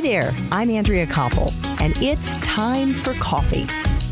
Hi there, I'm Andrea Koppel, and it's time for coffee,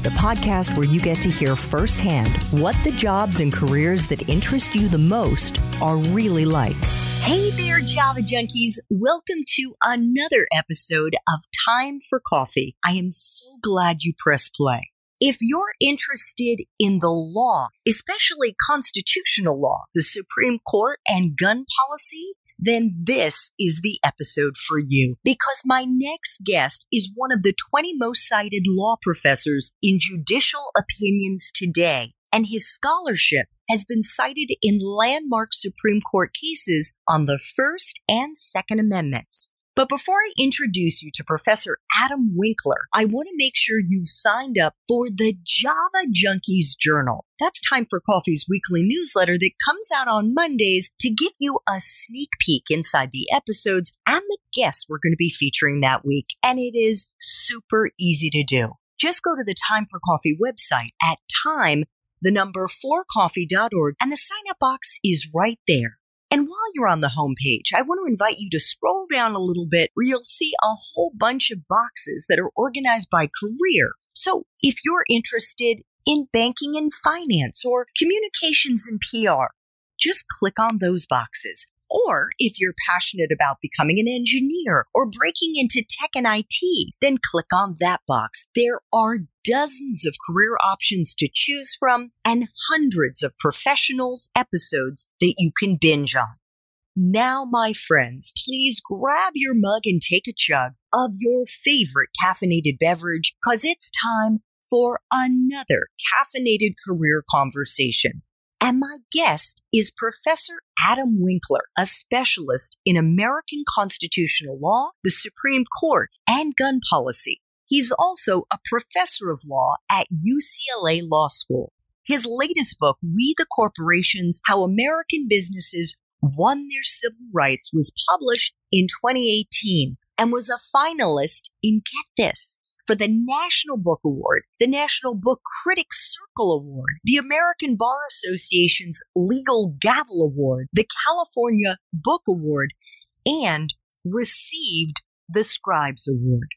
the podcast where you get to hear firsthand what the jobs and careers that interest you the most are really like. Hey there, Java Junkies. Welcome to another episode of Time for Coffee. I am so glad you pressed play. If you're interested in the law, especially constitutional law, the Supreme Court, and gun policy, then this is the episode for you. Because my next guest is one of the 20 most cited law professors in judicial opinions today, and his scholarship has been cited in landmark Supreme Court cases on the First and Second Amendments. But before I introduce you to Professor Adam Winkler, I want to make sure you've signed up for the Java Junkies Journal. That's Time for Coffee's weekly newsletter that comes out on Mondays to give you a sneak peek inside the episodes and the guests we're going to be featuring that week. And it is super easy to do. Just go to the Time for Coffee website at time, the number 4coffee.org, and the sign up box is right there. And while you're on the homepage, I want to invite you to scroll down a little bit where you'll see a whole bunch of boxes that are organized by career. So if you're interested in banking and finance or communications and PR, just click on those boxes. Or if you're passionate about becoming an engineer or breaking into tech and IT, then click on that box. There are dozens of career options to choose from and hundreds of professionals episodes that you can binge on. Now, my friends, please grab your mug and take a chug of your favorite caffeinated beverage because it's time for another caffeinated career conversation. And my guest is Professor Adam Winkler, a specialist in American constitutional law, the Supreme Court, and gun policy. He's also a professor of law at UCLA Law School. His latest book, We the Corporations How American Businesses Won Their Civil Rights, was published in 2018 and was a finalist in, get this, for the National Book Award, the National Book Critics Circle Award, the American Bar Association's Legal Gavel Award, the California Book Award, and received the Scribes Award.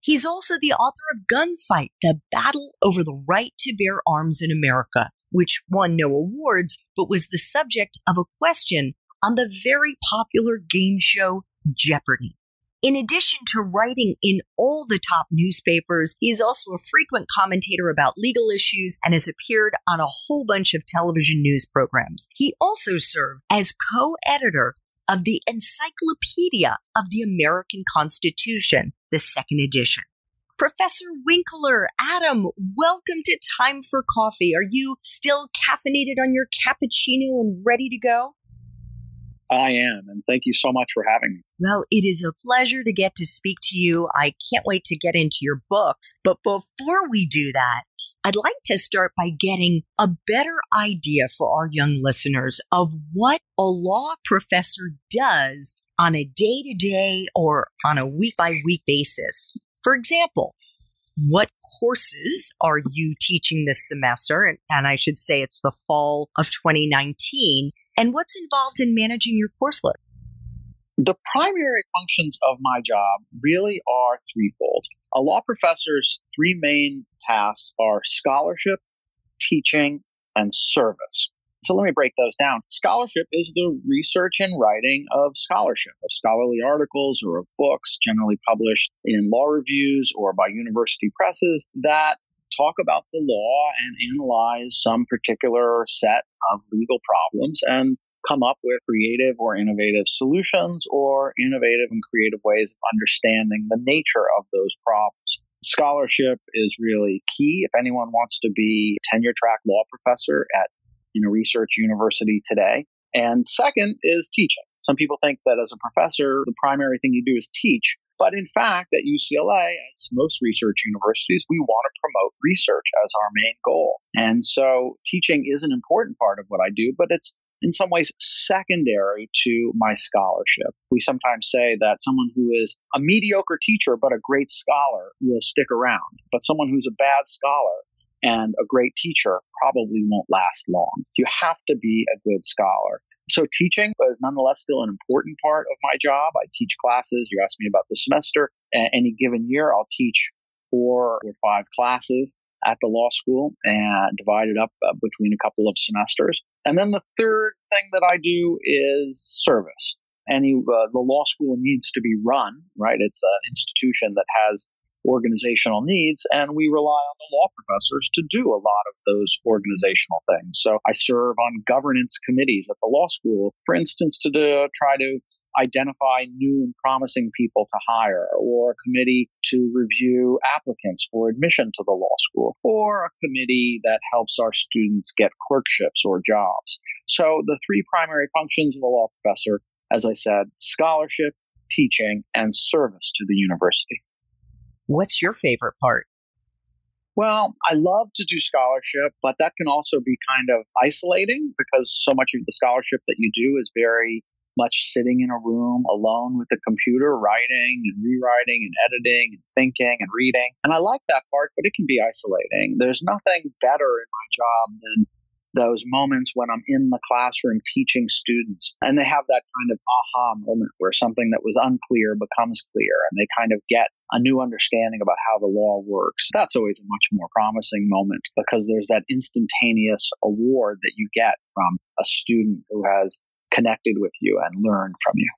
He's also the author of Gunfight, The Battle Over the Right to Bear Arms in America, which won no awards, but was the subject of a question on the very popular game show Jeopardy! In addition to writing in all the top newspapers, he's also a frequent commentator about legal issues and has appeared on a whole bunch of television news programs. He also served as co-editor of the Encyclopedia of the American Constitution, the second edition. Professor Winkler, Adam, welcome to Time for Coffee. Are you still caffeinated on your cappuccino and ready to go? I am, and thank you so much for having me. Well, it is a pleasure to get to speak to you. I can't wait to get into your books. But before we do that, I'd like to start by getting a better idea for our young listeners of what a law professor does on a day to day or on a week by week basis. For example, what courses are you teaching this semester? And, and, I should say it's the fall of 2019. And what's involved in managing your course load? The primary functions of my job really are threefold. A law professor's three main tasks are scholarship, teaching, and service. So let me break those down. Scholarship is the research and writing of scholarship, of scholarly articles or of books generally published in law reviews or by university presses that talk about the law and analyze some particular set of legal problems and come up with creative or innovative solutions or innovative and creative ways of understanding the nature of those problems. Scholarship is really key. If anyone wants to be a tenure track law professor at you know, research university today. And second is teaching. Some people think that as a professor, the primary thing you do is teach. But in fact, at UCLA, as most research universities, we want to promote research as our main goal. And so teaching is an important part of what I do, but it's in some ways secondary to my scholarship. We sometimes say that someone who is a mediocre teacher but a great scholar will stick around, but someone who's a bad scholar and a great teacher probably won't last long. You have to be a good scholar. So teaching is nonetheless still an important part of my job. I teach classes. You asked me about the semester. Any given year, I'll teach four or five classes at the law school and divided up uh, between a couple of semesters. And then the third thing that I do is service. Any uh, the law school needs to be run, right? It's an institution that has organizational needs, and we rely on the law professors to do a lot of those organizational things. So I serve on governance committees at the law school, for instance, to do, try to identify new and promising people to hire, or a committee to review applicants for admission to the law school, or a committee that helps our students get clerkships or jobs. So the three primary functions of a law professor, as I said, scholarship, teaching, and service to the university. What's your favorite part? Well, I love to do scholarship, but that can also be kind of isolating because so much of the scholarship that you do is very much sitting in a room alone with a computer, writing and rewriting and editing and thinking and reading. And I like that part, but it can be isolating. There's nothing better in my job than those moments when I'm in the classroom teaching students and they have that kind of aha moment where something that was unclear becomes clear and they kind of get a new understanding about how the law works. That's always a much more promising moment because there's that instantaneous award that you get from a student who has connected with you and learned from you.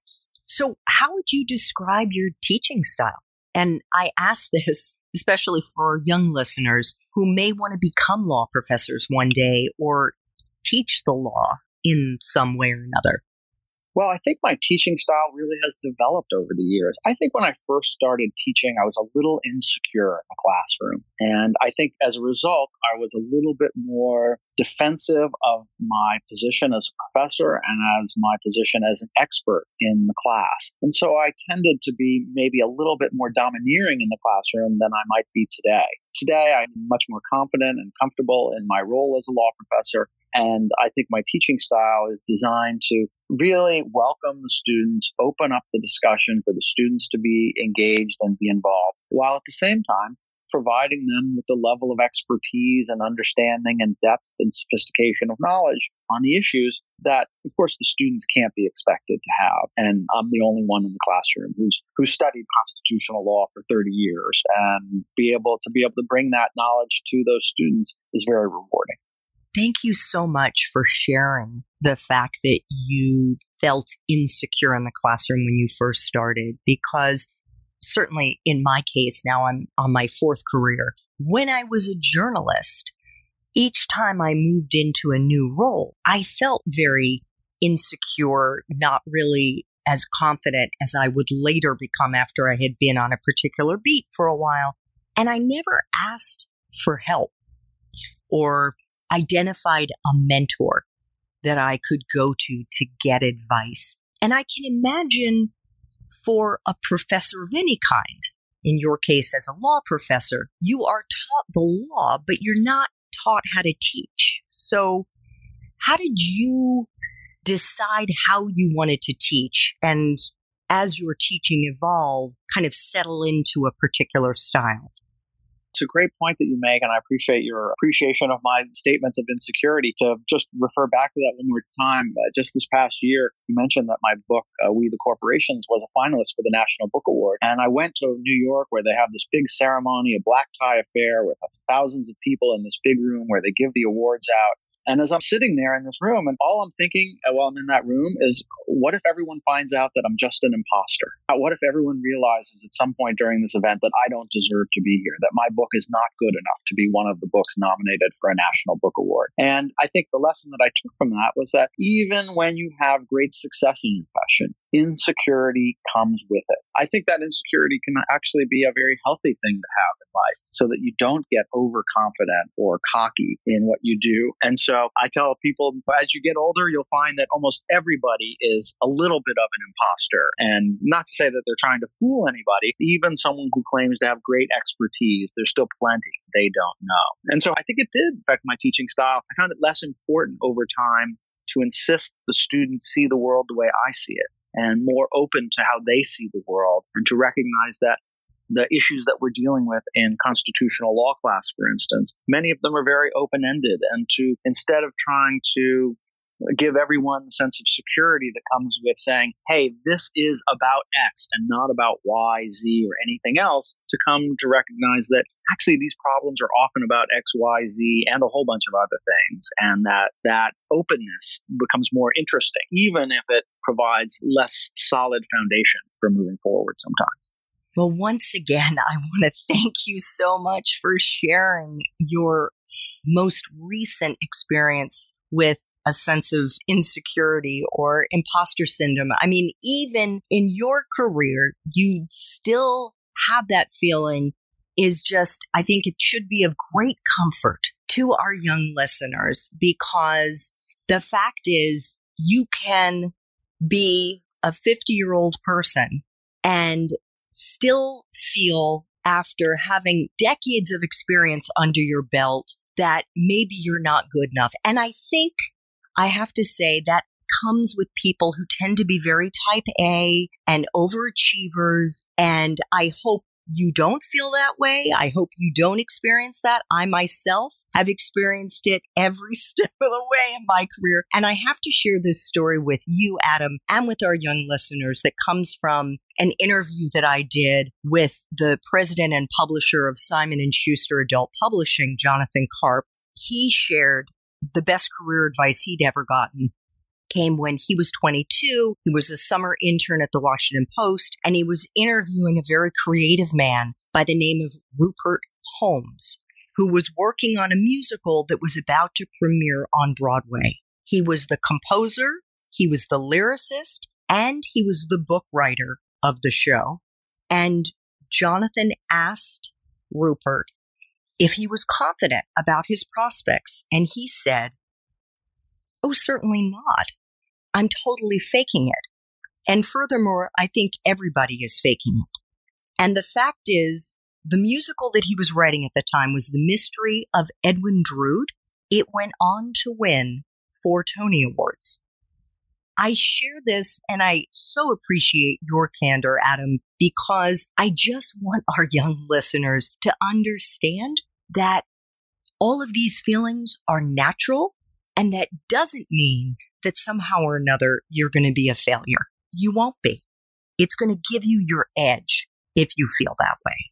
So, how would you describe your teaching style? And I ask this especially for young listeners who may want to become law professors one day or teach the law in some way or another. Well, I think my teaching style really has developed over the years. I think when I first started teaching, I was a little insecure in the classroom. And I think as a result, I was a little bit more defensive of my position as a professor and as my position as an expert in the class. And so I tended to be maybe a little bit more domineering in the classroom than I might be today. Today, I'm much more confident and comfortable in my role as a law professor. And I think my teaching style is designed to really welcome the students, open up the discussion for the students to be engaged and be involved, while at the same time providing them with the level of expertise and understanding and depth and sophistication of knowledge on the issues that, of course, the students can't be expected to have. And I'm the only one in the classroom who's who studied constitutional law for 30 years, and be able to be able to bring that knowledge to those students is very rewarding. Thank you so much for sharing the fact that you felt insecure in the classroom when you first started because certainly in my case, now I'm on my fourth career. When I was a journalist, each time I moved into a new role, I felt very insecure, not really as confident as I would later become after I had been on a particular beat for a while. And I never asked for help or identified a mentor that I could go to to get advice. And I can imagine for a professor of any kind, in your case as a law professor, you are taught the law, but you're not taught how to teach. So how did you decide how you wanted to teach and as your teaching evolved, kind of settle into a particular style? It's a great point that you make, and I appreciate your appreciation of my statements of insecurity. To just refer back to that one more time, uh, just this past year, you mentioned that my book, uh, We the Corporations, was a finalist for the National Book Award. And I went to New York where they have this big ceremony, a black tie affair with thousands of people in this big room where they give the awards out. And as I'm sitting there in this room, and all I'm thinking uh, while I'm in that room is, what if everyone finds out that I'm just an imposter? Uh, what if everyone realizes at some point during this event that I don't deserve to be here, that my book is not good enough to be one of the books nominated for a National Book Award? And I think the lesson that I took from that was that even when you have great success in your passion, insecurity comes with it. I think that insecurity can actually be a very healthy thing to have in life so that you don't get overconfident or cocky in what you do. And so I tell people as you get older, you'll find that almost everybody is a little bit of an imposter. And not to say that they're trying to fool anybody, even someone who claims to have great expertise, there's still plenty they don't know. And so I think it did affect my teaching style. I found it less important over time to insist the students see the world the way I see it and more open to how they see the world and to recognize that the issues that we're dealing with in constitutional law class, for instance, many of them are very open ended. And to instead of trying to give everyone the sense of security that comes with saying, hey, this is about X and not about Y, Z, or anything else, to come to recognize that actually these problems are often about X, Y, Z, and a whole bunch of other things. And that that openness becomes more interesting, even if it provides less solid foundation for moving forward sometimes. Well, once again, I want to thank you so much for sharing your most recent experience with a sense of insecurity or imposter syndrome. I mean, even in your career, you still have that feeling is just, I think it should be of great comfort to our young listeners because the fact is you can be a 50 year old person and still feel after having decades of experience under your belt that maybe you're not good enough. And I think I have to say that comes with people who tend to be very type A and overachievers. And I hope you don't feel that way. I hope you don't experience that. I myself have experienced it every step of the way in my career. And I have to share this story with you, Adam, and with our young listeners that comes from an interview that I did with the president and publisher of Simon and Schuster Adult Publishing, Jonathan Karp. He shared the best career advice he'd ever gotten came when he was 22. He was a summer intern at the Washington Post and he was interviewing a very creative man by the name of Rupert Holmes, who was working on a musical that was about to premiere on Broadway. He was the composer, he was the lyricist, and he was the book writer of the show. And Jonathan asked Rupert if he was confident about his prospects. And he said, Oh, certainly not. I'm totally faking it. And furthermore, I think everybody is faking it. And the fact is, the musical that he was writing at the time was The Mystery of Edwin Drood. It went on to win four Tony Awards. I share this and I so appreciate your candor, Adam, because I just want our young listeners to understand that all of these feelings are natural and that doesn't mean that somehow or another you're going to be a failure. You won't be. It's going to give you your edge if you feel that way.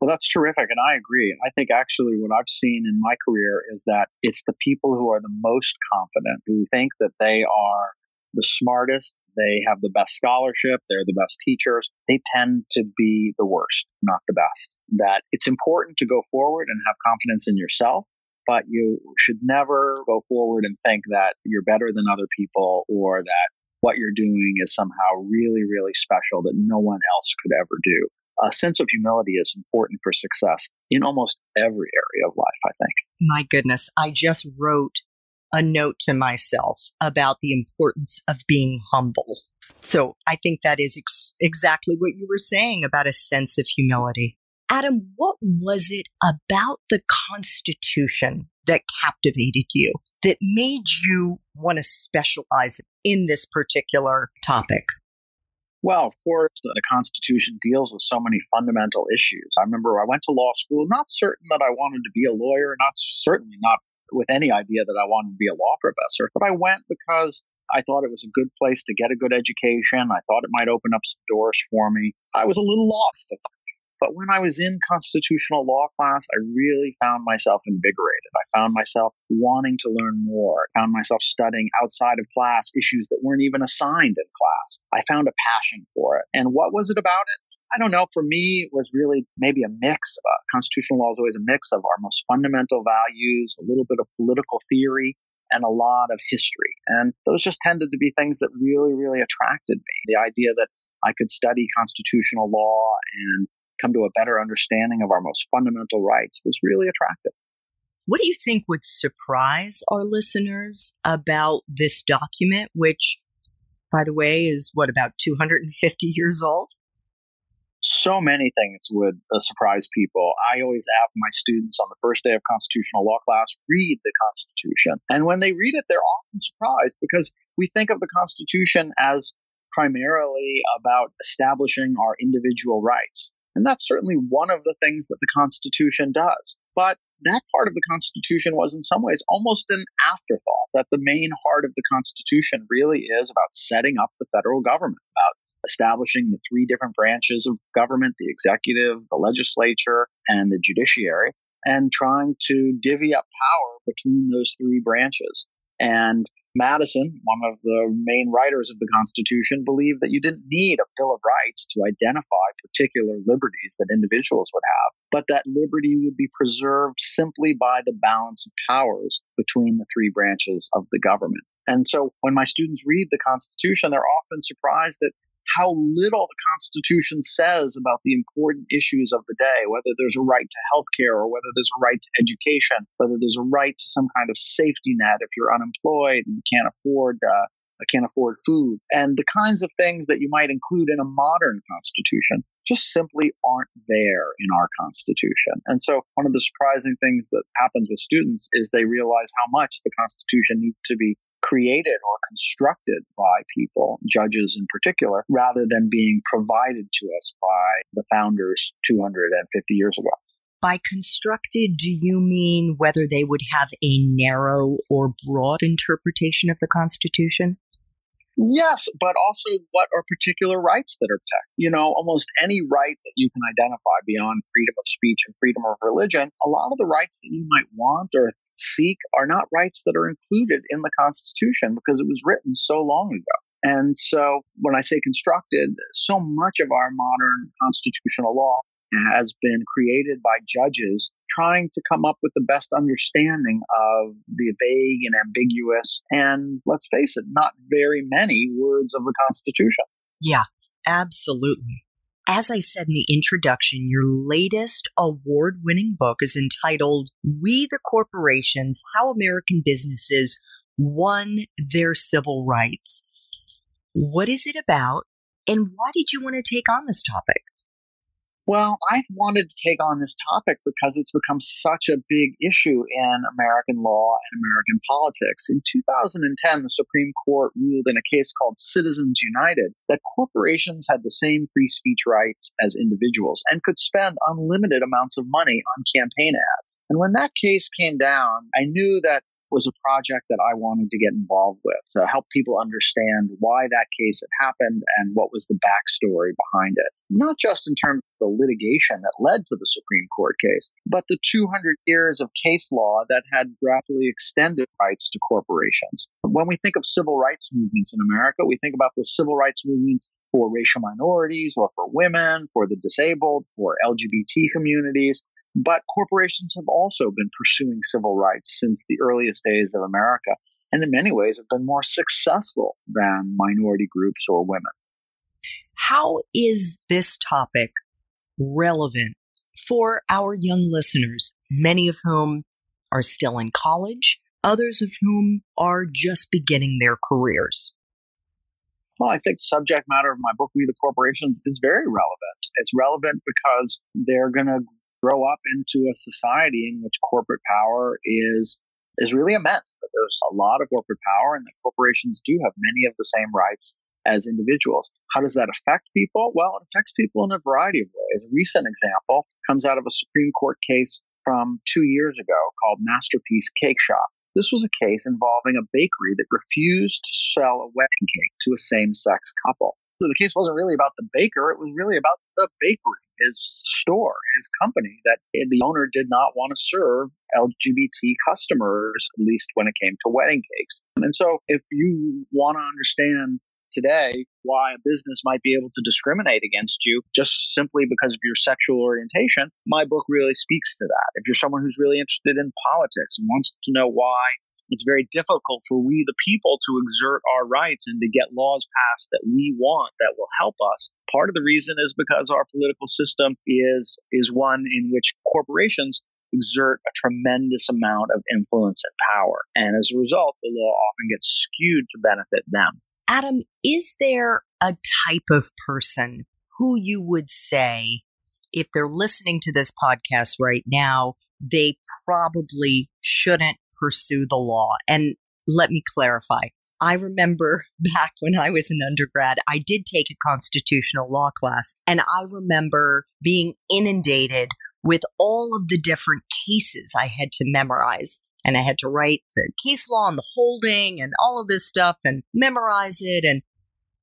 Well, that's terrific. And I agree. I think actually what I've seen in my career is that it's the people who are the most confident, who think that they are the smartest, they have the best scholarship, they're the best teachers. They tend to be the worst, not the best. That it's important to go forward and have confidence in yourself but you should never go forward and think that you're better than other people or that what you're doing is somehow really, really special that no one else could ever do. A sense of humility is important for success in almost every area of life, I think. My goodness, I just wrote a note to myself about the importance of being humble. So I think that is ex- exactly what you were saying about a sense of humility. Adam, what was it about the Constitution that captivated you, that made you want to specialize in this particular topic? Well, of course, the Constitution deals with so many fundamental issues. I remember I went to law school, not certain that I wanted to be a lawyer, not certainly not with any idea that I wanted to be a law professor, but I went because I thought it was a good place to get a good education. I thought it might open up some doors for me. I was a little lost at but when I was in constitutional law class, I really found myself invigorated. I found myself wanting to learn more. I found myself studying outside of class issues that weren't even assigned in class. I found a passion for it. And what was it about it? I don't know. For me, it was really maybe a mix. Uh, constitutional law is always a mix of our most fundamental values, a little bit of political theory, and a lot of history. And those just tended to be things that really, really attracted me. The idea that I could study constitutional law and come to a better understanding of our most fundamental rights was really attractive. What do you think would surprise our listeners about this document, which, by the way, is what, about 250 years old? So many things would uh, surprise people. I always have my students on the first day of constitutional law class read the Constitution. And when they read it, they're often surprised because we think of the Constitution as primarily about establishing our individual rights. And that's certainly one of the things that the Constitution does. But that part of the Constitution was in some ways almost an afterthought, that the main heart of the Constitution really is about setting up the federal government, about establishing the three different branches of government the executive, the legislature, and the judiciary, and trying to divvy up power between those three branches. And Madison, one of the main writers of the Constitution, believed that you didn't need a Bill of Rights to identify particular liberties that individuals would have, but that liberty would be preserved simply by the balance of powers between the three branches of the government. And so when my students read the Constitution, they're often surprised at how little the Constitution says about the important issues of the day, whether there's a right to health care or whether there's a right to education, whether there's a right to some kind of safety net if you're unemployed and can't afford uh, can't afford food, and the kinds of things that you might include in a modern constitution just simply aren't there in our constitution. And so one of the surprising things that happens with students is they realize how much the constitution needs to be created or constructed by people, judges in particular, rather than being provided to us by the founders 250 years ago. By constructed, do you mean whether they would have a narrow or broad interpretation of the Constitution? Yes, but also what are particular rights that are protected? You know, almost any right that you can identify beyond freedom of speech and freedom of religion, a lot of the rights that you might want or seek are not rights that are included in the Constitution because it was written so long ago. And so when I say constructed, so much of our modern constitutional law has been created by judges trying to come up with the best understanding of the vague and ambiguous and let's face it, not very many words of the Constitution. Yeah, absolutely. As I said in the introduction, your latest award winning book is entitled We the Corporations How American Businesses Won Their Civil Rights. What is it about, and why did you want to take on this topic? Well, I wanted to take on this topic because it's become such a big issue in American law and American politics. In 2010, the Supreme Court ruled in a case called Citizens United that corporations had the same free speech rights as individuals and could spend unlimited amounts of money on campaign ads. And when that case came down, I knew that was a project that I wanted to get involved with to help people understand why that case had happened and what was the backstory behind it. Not just in terms of the litigation that led to the Supreme Court case, but the 200 years of case law that had gradually extended rights to corporations. When we think of civil rights movements in America, we think about the civil rights movements for racial minorities or for women, for the disabled, for LGBT communities. But corporations have also been pursuing civil rights since the earliest days of America, and in many ways have been more successful than minority groups or women. How is this topic relevant for our young listeners, many of whom are still in college, others of whom are just beginning their careers? Well, I think subject matter of my book, We the Corporations, is very relevant. It's relevant because they're going to grow up into a society in which corporate power is is really immense. That there's a lot of corporate power, and that corporations do have many of the same rights as individuals. How does that affect people? Well, it affects people in a variety of ways. A recent example comes out of a Supreme Court case from two years ago called Masterpiece Cake Shop. This was a case involving a bakery that refused to sell a wedding cake to a same sex couple. So the case wasn't really about the baker, it was really about the bakery his store, his company, that the owner did not want to serve LGBT customers, at least when it came to wedding cakes. And so if you want to understand today why a business might be able to discriminate against you just simply because of your sexual orientation, my book really speaks to that. If you're someone who's really interested in politics and wants to know why it's very difficult for we, the people, to exert our rights and to get laws passed that we want that will help us. Part of the reason is because our political system is, is one in which corporations exert a tremendous amount of influence and power. And as a result, the law often gets skewed to benefit them. Adam, is there a type of person who you would say, if they're listening to this podcast right now, they probably shouldn't pursue the law. And let me clarify. I remember back when I was an undergrad, I did take a constitutional law class, and I remember being inundated with all of the different cases I had to memorize. And I had to write the case law and the holding and all of this stuff and memorize it. And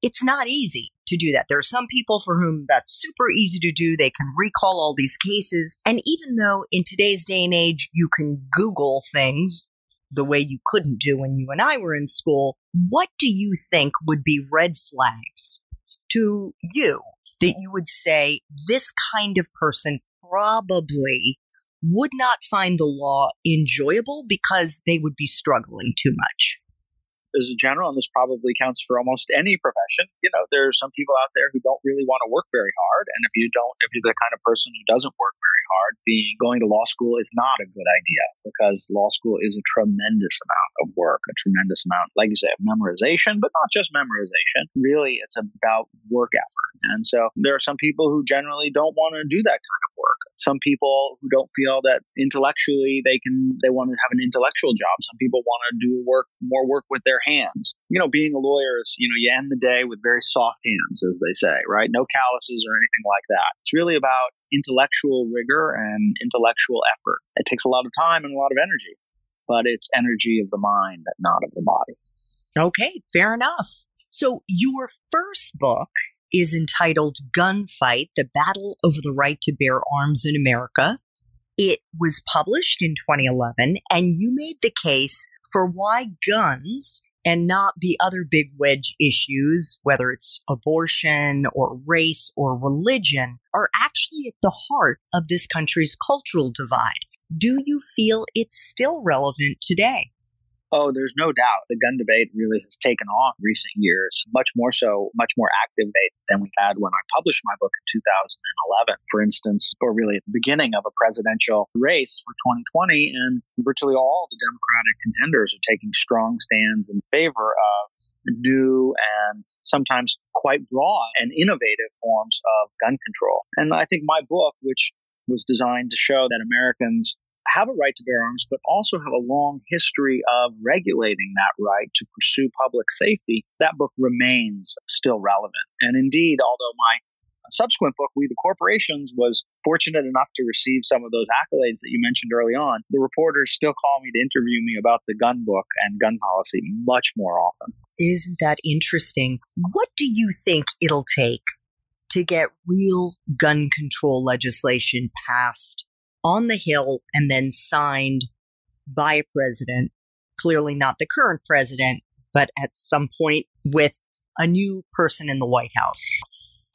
it's not easy to do that. There are some people for whom that's super easy to do. They can recall all these cases. And even though in today's day and age, you can Google things the way you couldn't do when you and I were in school, what do you think would be red flags to you that you would say this kind of person probably would not find the law enjoyable because they would be struggling too much? As a general, and this probably counts for almost any profession, you know, there are some people out there who don't really want to work very hard. And if you don't, if you're the kind of person who doesn't work very hard, being going to law school is not a good idea because law school is a tremendous amount of work, a tremendous amount, like you say, of memorization, but not just memorization. Really, it's about work effort. And so there are some people who generally don't want to do that kind of work. Some people who don't feel that intellectually they can, they want to have an intellectual job. Some people want to do work, more work with their hands. You know, being a lawyer is, you know, you end the day with very soft hands, as they say, right? No calluses or anything like that. It's really about intellectual rigor and intellectual effort. It takes a lot of time and a lot of energy, but it's energy of the mind, not of the body. Okay, fair enough. So your first book is entitled Gunfight The Battle Over the Right to Bear Arms in America. It was published in 2011, and you made the case for why guns and not the other big wedge issues, whether it's abortion or race or religion, are actually at the heart of this country's cultural divide. Do you feel it's still relevant today? Oh, there's no doubt. The gun debate really has taken off recent years, much more so, much more active debate than we had when I published my book in 2011, for instance, or really at the beginning of a presidential race for 2020. And virtually all the Democratic contenders are taking strong stands in favor of new and sometimes quite broad and innovative forms of gun control. And I think my book, which was designed to show that Americans have a right to bear arms, but also have a long history of regulating that right to pursue public safety, that book remains still relevant. And indeed, although my subsequent book, We the Corporations, was fortunate enough to receive some of those accolades that you mentioned early on, the reporters still call me to interview me about the gun book and gun policy much more often. Isn't that interesting? What do you think it'll take to get real gun control legislation passed on the Hill and then signed by a president, clearly not the current president, but at some point with a new person in the White House?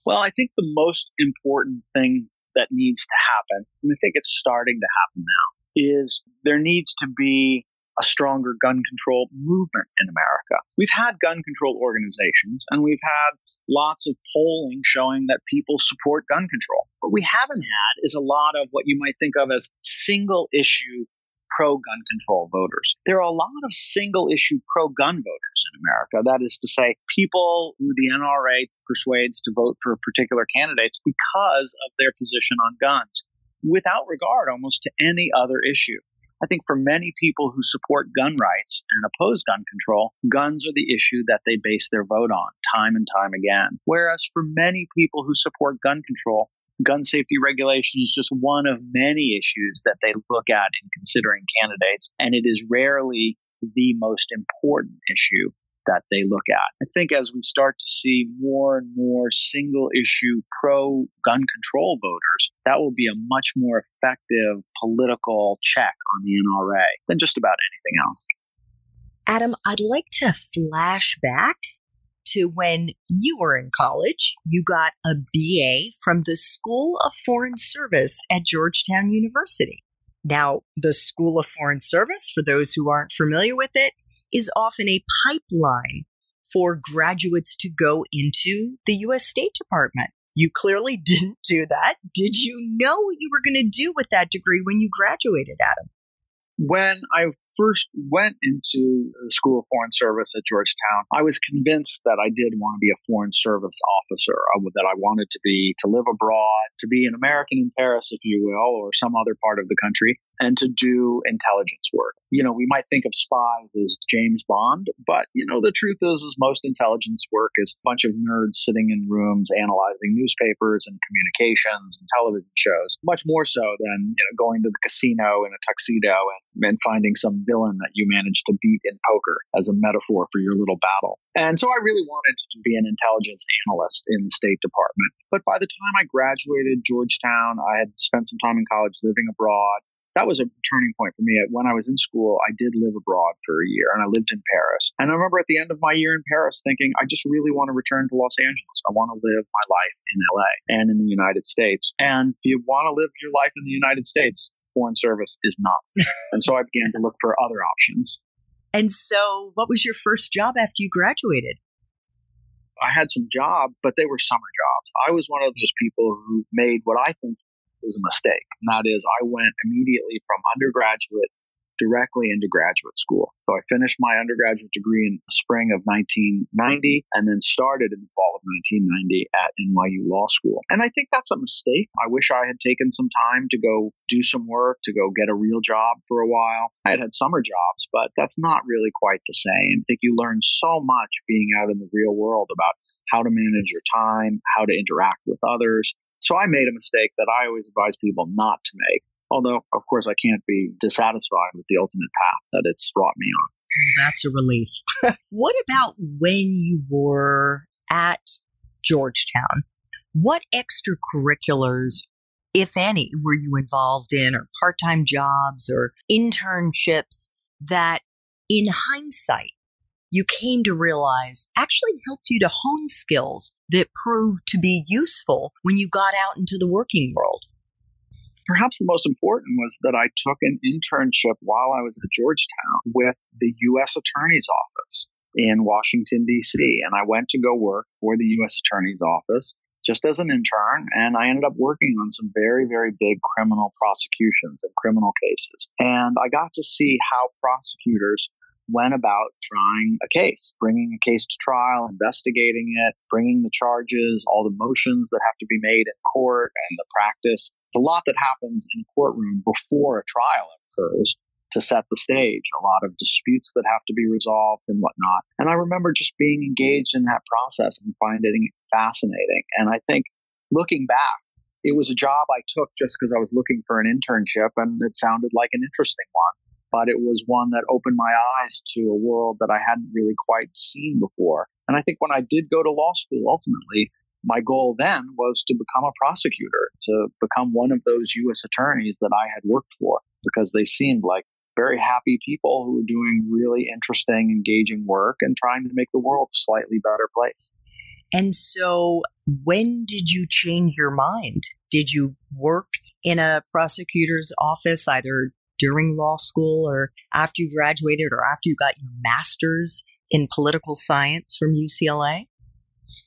Well, I think the most important thing that needs to happen, and I think it's starting to happen now, is there needs to be a stronger gun control movement in America. We've had gun control organizations and we've had lots of polling showing that people support gun control. What we haven't had is a lot of what you might think of as single issue pro gun control voters. There are a lot of single issue pro gun voters in America. That is to say, people who the NRA persuades to vote for particular candidates because of their position on guns without regard almost to any other issue. I think for many people who support gun rights and oppose gun control, guns are the issue that they base their vote on time and time again. Whereas for many people who support gun control, gun safety regulation is just one of many issues that they look at in considering candidates, and it is rarely the most important issue that they look at. I think as we start to see more and more single issue pro gun control voters, that will be a much more effective political check on the NRA than just about anything else. Adam, I'd like to flash back to when you were in college. You got a BA from the School of Foreign Service at Georgetown University. Now, the School of Foreign Service, for those who aren't familiar with it, is often a pipeline for graduates to go into the U.S. State Department. You clearly didn't do that. Did you know what you were going to do with that degree when you graduated, Adam? When I first went into the School of Foreign Service at Georgetown, I was convinced that I did want to be a foreign service officer, uh, that I wanted to be, to live abroad, to be an American in Paris, if you will, or some other part of the country. And to do intelligence work. You know, we might think of spies as James Bond, but you know, the truth is, is most intelligence work is a bunch of nerds sitting in rooms analyzing newspapers and communications and television shows, much more so than, you know, going to the casino in a tuxedo and, and finding some villain that you managed to beat in poker as a metaphor for your little battle. And so I really wanted to be an intelligence analyst in the State Department. But by the time I graduated Georgetown, I had spent some time in college living abroad that was a turning point for me. When I was in school, I did live abroad for a year and I lived in Paris. And I remember at the end of my year in Paris thinking, I just really want to return to Los Angeles. I want to live my life in LA and in the United States. And if you want to live your life in the United States, foreign service is not. and so I began to look for other options. And so, what was your first job after you graduated? I had some jobs, but they were summer jobs. I was one of those people who made what I think is a mistake. And that is, I went immediately from undergraduate directly into graduate school. So I finished my undergraduate degree in the spring of 1990 and then started in the fall of 1990 at NYU Law School. And I think that's a mistake. I wish I had taken some time to go do some work, to go get a real job for a while. I had had summer jobs, but that's not really quite the same. I think you learn so much being out in the real world about how to manage your time, how to interact with others, so I made a mistake that I always advise people not to make. Although, of course, I can't be dissatisfied with the ultimate path that it's brought me on. That's a relief. what about when you were at Georgetown? What extracurriculars, if any, were you involved in, or part time jobs or internships that, in hindsight, you came to realize actually helped you to hone skills that proved to be useful when you got out into the working world? Perhaps the most important was that I took an internship while I was at Georgetown with the U.S. Attorney's Office in Washington, D.C. And I went to go work for the U.S. Attorney's Office just as an intern. And I ended up working on some very, very big criminal prosecutions and criminal cases. And I got to see how prosecutors went about trying a case, bringing a case to trial, investigating it, bringing the charges, all the motions that have to be made in court and the practice. It's a lot that happens in a courtroom before a trial occurs to set the stage, a lot of disputes that have to be resolved and whatnot. And I remember just being engaged in that process and finding it fascinating. And I think looking back, it was a job I took just because I was looking for an internship and it sounded like an interesting one but it was one that opened my eyes to a world that I hadn't really quite seen before. And I think when I did go to law school, ultimately, my goal then was to become a prosecutor, to become one of those U.S. attorneys that I had worked for, because they seemed like very happy people who were doing really interesting, engaging work and trying to make the world a slightly better place. And so, when did you change your mind? Did you work in a prosecutor's office, either during law school or after you graduated or after you got your master's in political science from UCLA?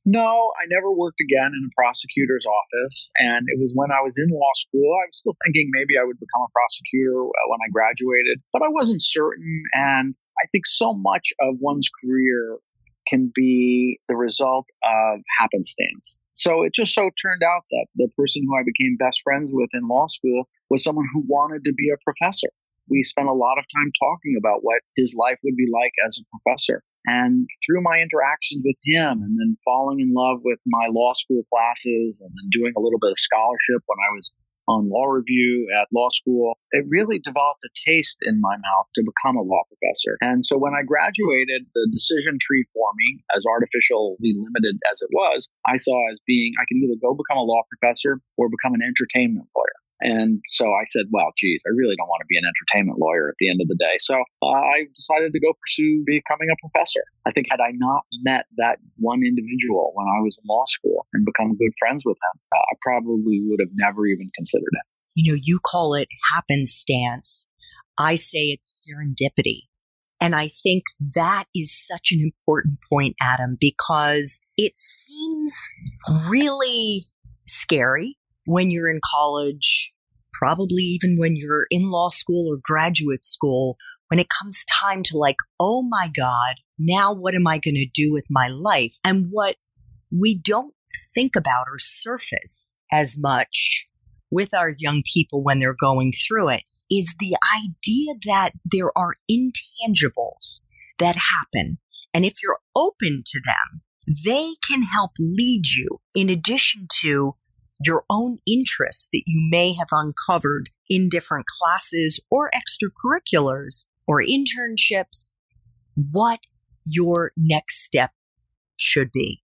No, I never worked again in a prosecutor's office. And it was when I was in law school, I was still thinking maybe I would become a prosecutor uh, when I graduated, but I wasn't certain. And I think so much of one's career can be the result of happenstance. So it just so turned out that the person who I became best friends with in law school was someone who wanted to be a professor. We spent a lot of time talking about what his life would be like as a professor. And through my interactions with him and then falling in love with my law school classes and then doing a little bit of scholarship when I was on law review at law school, it really developed a taste in my mouth to become a law professor. And so when I graduated, the decision tree for me, as artificially limited as it was, I saw as being I can either go become a law professor or become an entertainment lawyer. And so I said, well, geez, I really don't want to be an entertainment lawyer at the end of the day. So uh, I decided to go pursue becoming a professor. I think had I not met that one individual when I was in law school and become good friends with him, uh, I probably would have never even considered it. You know, you call it happenstance. I say it's serendipity. And I think that is such an important point, Adam, because it seems really scary when you're in college, probably even when you're in law school or graduate school, when it comes time to like, oh my God, now what am I going to do with my life? And what we don't think about or surface as much with our young people when they're going through it is the idea that there are intangibles that happen. And if you're open to them, they can help lead you in addition to your own interests that you may have uncovered in different classes or extracurriculars or internships, what your next step should be.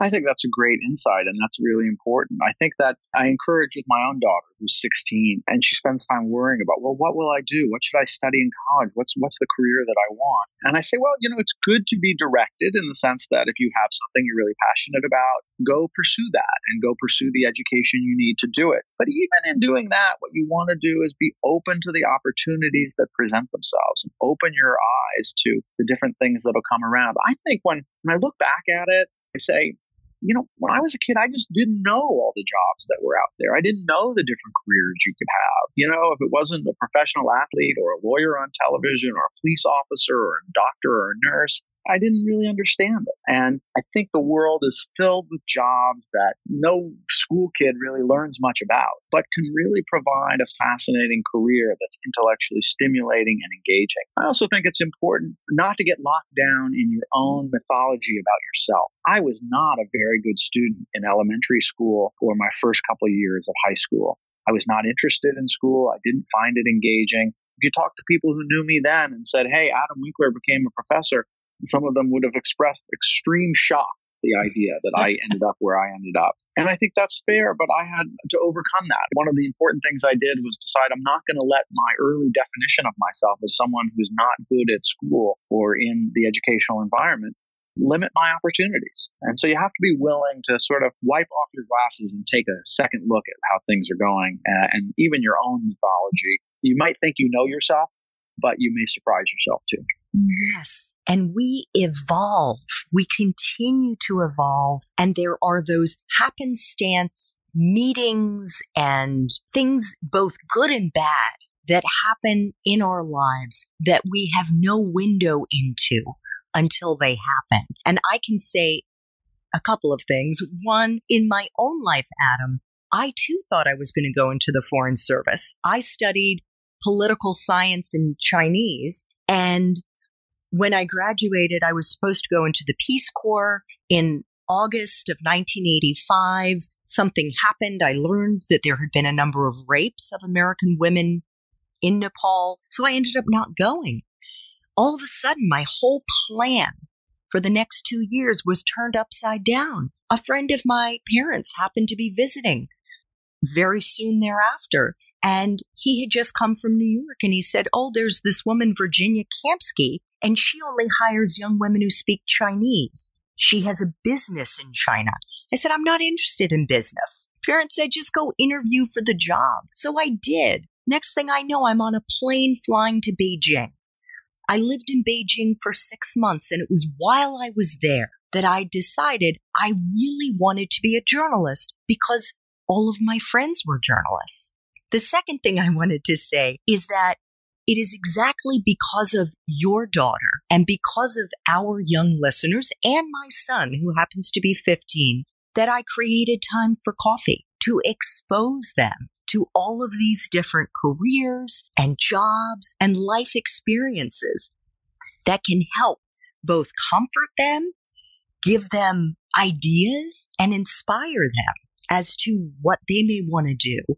I think that's a great insight and that's really important. I think that I encourage with my own daughter who's 16 and she spends time worrying about, well, what will I do? What should I study in college? What's, what's the career that I want? And I say, well, you know, it's good to be directed in the sense that if you have something you're really passionate about, go pursue that and go pursue the education you need to do it. But even in doing that, what you want to do is be open to the opportunities that present themselves and open your eyes to the different things that'll come around. I think when, when I look back at it, I say, you know, when I was a kid, I just didn't know all the jobs that were out there. I didn't know the different careers you could have. You know, if it wasn't a professional athlete or a lawyer on television or a police officer or a doctor or a nurse, I didn't really understand it. And I think the world is filled with jobs that no school kid really learns much about, but can really provide a fascinating career that's intellectually stimulating and engaging. I also think it's important not to get locked down in your own mythology about yourself. I was not a very good student in elementary school or my first couple of years of high school. I was not interested in school. I didn't find it engaging. If you talk to people who knew me then and said, Hey, Adam Winkler became a professor, some of them would have expressed extreme shock the idea that I ended up where I ended up. And I think that's fair, but I had to overcome that. One of the important things I did was decide I'm not going to let my early definition of myself as someone who's not good at school or in the educational environment limit my opportunities. And so you have to be willing to sort of wipe off your glasses and take a second look at how things are going uh, and even your own mythology. You might think you know yourself, but you may surprise yourself too. Yes. And we evolve. We continue to evolve. And there are those happenstance meetings and things, both good and bad, that happen in our lives that we have no window into until they happen. And I can say a couple of things. One, in my own life, Adam, I too thought I was going to go into the Foreign Service. I studied political science and Chinese and when I graduated, I was supposed to go into the Peace Corps in August of 1985. Something happened. I learned that there had been a number of rapes of American women in Nepal. So I ended up not going. All of a sudden, my whole plan for the next two years was turned upside down. A friend of my parents happened to be visiting very soon thereafter. And he had just come from New York and he said, Oh, there's this woman, Virginia Kamsky, and she only hires young women who speak Chinese. She has a business in China. I said, I'm not interested in business. Parents said, just go interview for the job. So I did. Next thing I know, I'm on a plane flying to Beijing. I lived in Beijing for six months, and it was while I was there that I decided I really wanted to be a journalist because all of my friends were journalists. The second thing I wanted to say is that it is exactly because of your daughter and because of our young listeners and my son, who happens to be 15, that I created time for coffee to expose them to all of these different careers and jobs and life experiences that can help both comfort them, give them ideas, and inspire them as to what they may want to do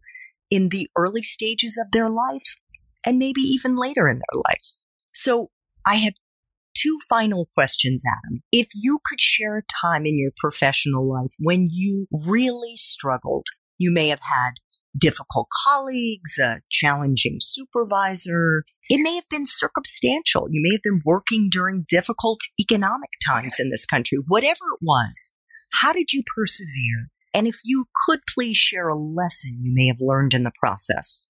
in the early stages of their life and maybe even later in their life. So I have two final questions, Adam. If you could share a time in your professional life when you really struggled, you may have had difficult colleagues, a challenging supervisor. It may have been circumstantial. You may have been working during difficult economic times in this country. Whatever it was, how did you persevere? And if you could please share a lesson you may have learned in the process.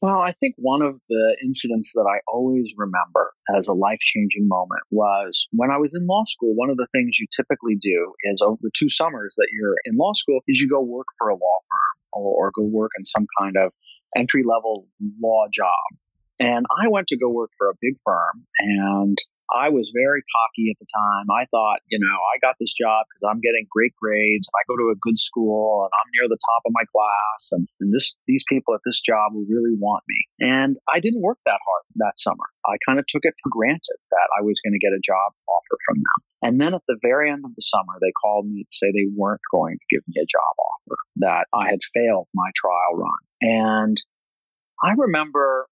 Well, I think one of the incidents that I always remember as a life changing moment was when I was in law school. One of the things you typically do is over the two summers that you're in law school is you go work for a law firm or, or go work in some kind of entry level law job. And I went to go work for a big firm and I was very cocky at the time. I thought, you know, I got this job because I'm getting great grades and I go to a good school and I'm near the top of my class and, and this these people at this job will really want me. And I didn't work that hard that summer. I kind of took it for granted that I was going to get a job offer from them. And then at the very end of the summer, they called me to say they weren't going to give me a job offer, that I had failed my trial run. And I remember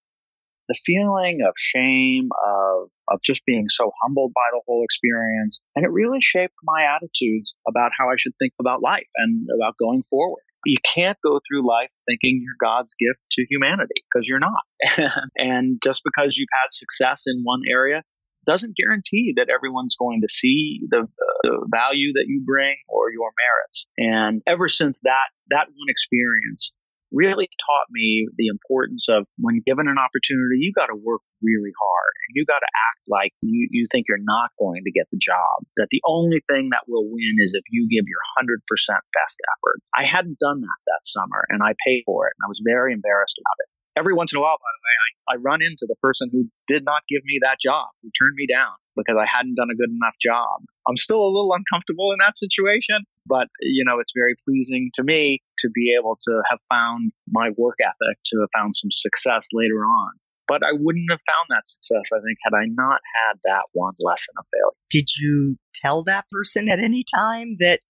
the feeling of shame, of, of just being so humbled by the whole experience. And it really shaped my attitudes about how I should think about life and about going forward. You can't go through life thinking you're God's gift to humanity because you're not. and just because you've had success in one area doesn't guarantee that everyone's going to see the, the, value that you bring or your merits. And ever since that, that one experience, really taught me the importance of when given an opportunity, you got to work really hard and you got to act like you, you think you're not going to get the job. That the only thing that will win is if you give your 100% best effort. I hadn't done that that summer and I paid for it and I was very embarrassed about it. Every once in a while, by the way, I, I run into the person who did not give me that job, who turned me down because I hadn't done a good enough job. I'm still a little uncomfortable in that situation, but you know, it's very pleasing to me to be able to have found my work ethic, to have found some success later on. But I wouldn't have found that success, I think, had I not had that one lesson of failure. Did you tell that person at any time that,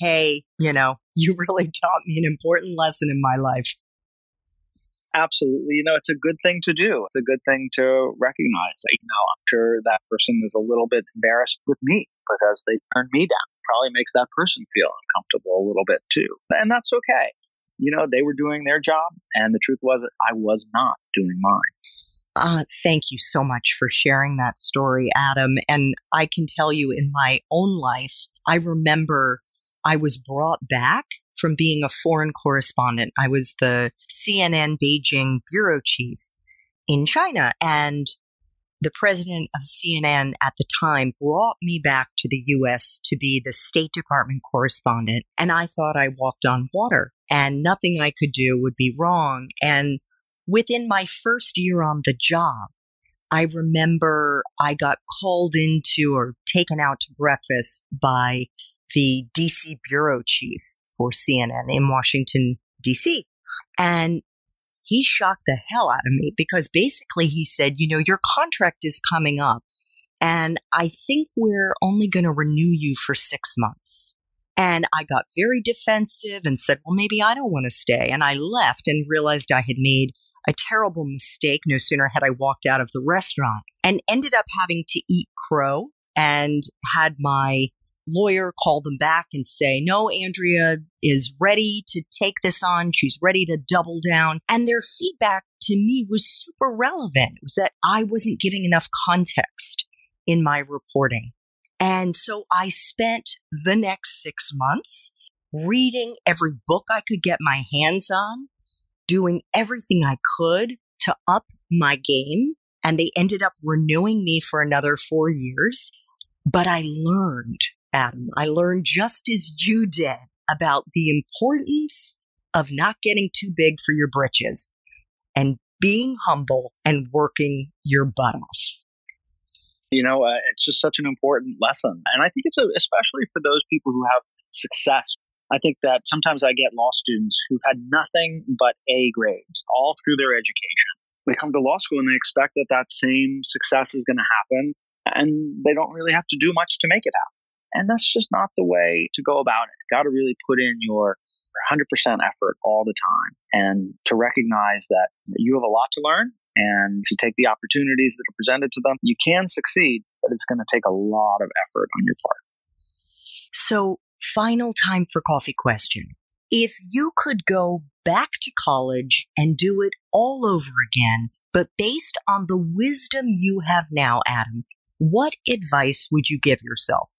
hey, you know, you really taught me an important lesson in my life? Absolutely. You know, it's a good thing to do. It's a good thing to recognize. You know, I'm sure that person is a little bit embarrassed with me because they turned me down. Probably makes that person feel uncomfortable a little bit too. And that's okay. You know, they were doing their job, and the truth was, I was not doing mine. Uh, thank you so much for sharing that story, Adam. And I can tell you in my own life, I remember I was brought back from being a foreign correspondent. I was the CNN Beijing bureau chief in China. And the president of CNN at the time brought me back to the US to be the State Department correspondent. And I thought I walked on water and nothing I could do would be wrong. And within my first year on the job, I remember I got called into or taken out to breakfast by the DC bureau chief for CNN in Washington, DC. And he shocked the hell out of me because basically he said, you know, your contract is coming up and I think we're only going to renew you for six months. And I got very defensive and said, well, maybe I don't want to stay. And I left and realized I had made a terrible mistake. No sooner had I walked out of the restaurant and ended up having to eat crow and had my lawyer call them back and say, no, Andrea is ready to take this on. She's ready to double down. And their feedback to me was super relevant. It was that I wasn't giving enough context in my reporting. And so I spent the next six months reading every book I could get my hands on, doing everything I could to up my game. And they ended up renewing me for another four years. But I learned Adam. I learned just as you did about the importance of not getting too big for your britches and being humble and working your butt off. You know, uh, it's just such an important lesson. And I think it's a, especially for those people who have success. I think that sometimes I get law students who've had nothing but A grades all through their education. They come to law school and they expect that that same success is going to happen and they don't really have to do much to make it happen. And that's just not the way to go about it. Got to really put in your 100% effort all the time and to recognize that you have a lot to learn. And if you take the opportunities that are presented to them, you can succeed, but it's going to take a lot of effort on your part. So, final time for coffee question. If you could go back to college and do it all over again, but based on the wisdom you have now, Adam, what advice would you give yourself?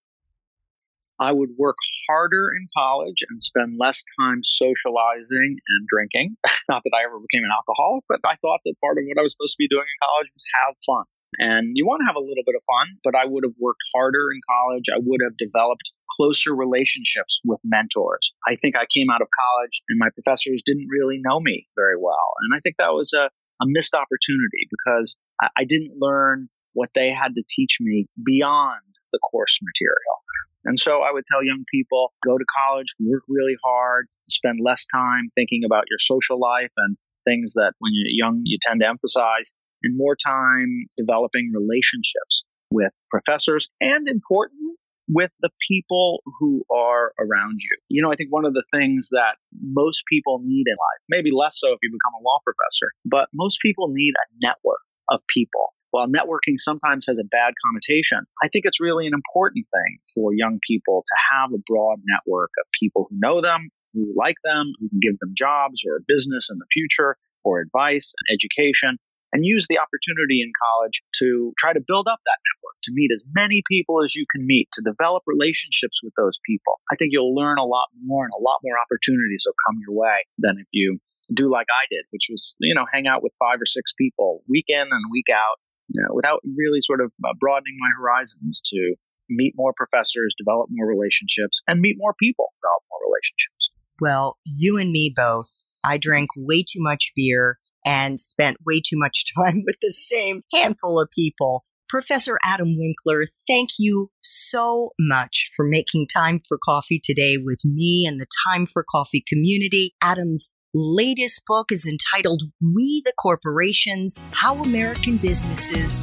I would work harder in college and spend less time socializing and drinking. Not that I ever became an alcoholic, but I thought that part of what I was supposed to be doing in college was have fun. And you want to have a little bit of fun, but I would have worked harder in college. I would have developed closer relationships with mentors. I think I came out of college and my professors didn't really know me very well. And I think that was a, a missed opportunity because I, I didn't learn what they had to teach me beyond the course material. And so I would tell young people go to college, work really hard, spend less time thinking about your social life and things that when you're young you tend to emphasize, and more time developing relationships with professors and importantly, with the people who are around you. You know, I think one of the things that most people need in life, maybe less so if you become a law professor, but most people need a network of people while networking sometimes has a bad connotation, I think it's really an important thing for young people to have a broad network of people who know them, who like them, who can give them jobs or a business in the future or advice and education and use the opportunity in college to try to build up that network, to meet as many people as you can meet, to develop relationships with those people. I think you'll learn a lot more and a lot more opportunities will come your way than if you do like I did, which was, you know, hang out with five or six people week in and week out know, without really sort of uh, broadening my horizons to meet more professors, develop more relationships, and meet more people, develop more relationships. Well, you and me both. I drank way too much beer and spent way too much time with the same handful of people. Professor Adam Winkler, thank you so much for making time for coffee today with me and the Time for Coffee community. Adam's latest book is entitled We the Corporations How American Businesses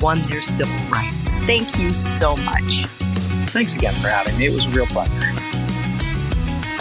Won Their Civil Rights. Thank you so much. Thanks again for having me. It was a real pleasure.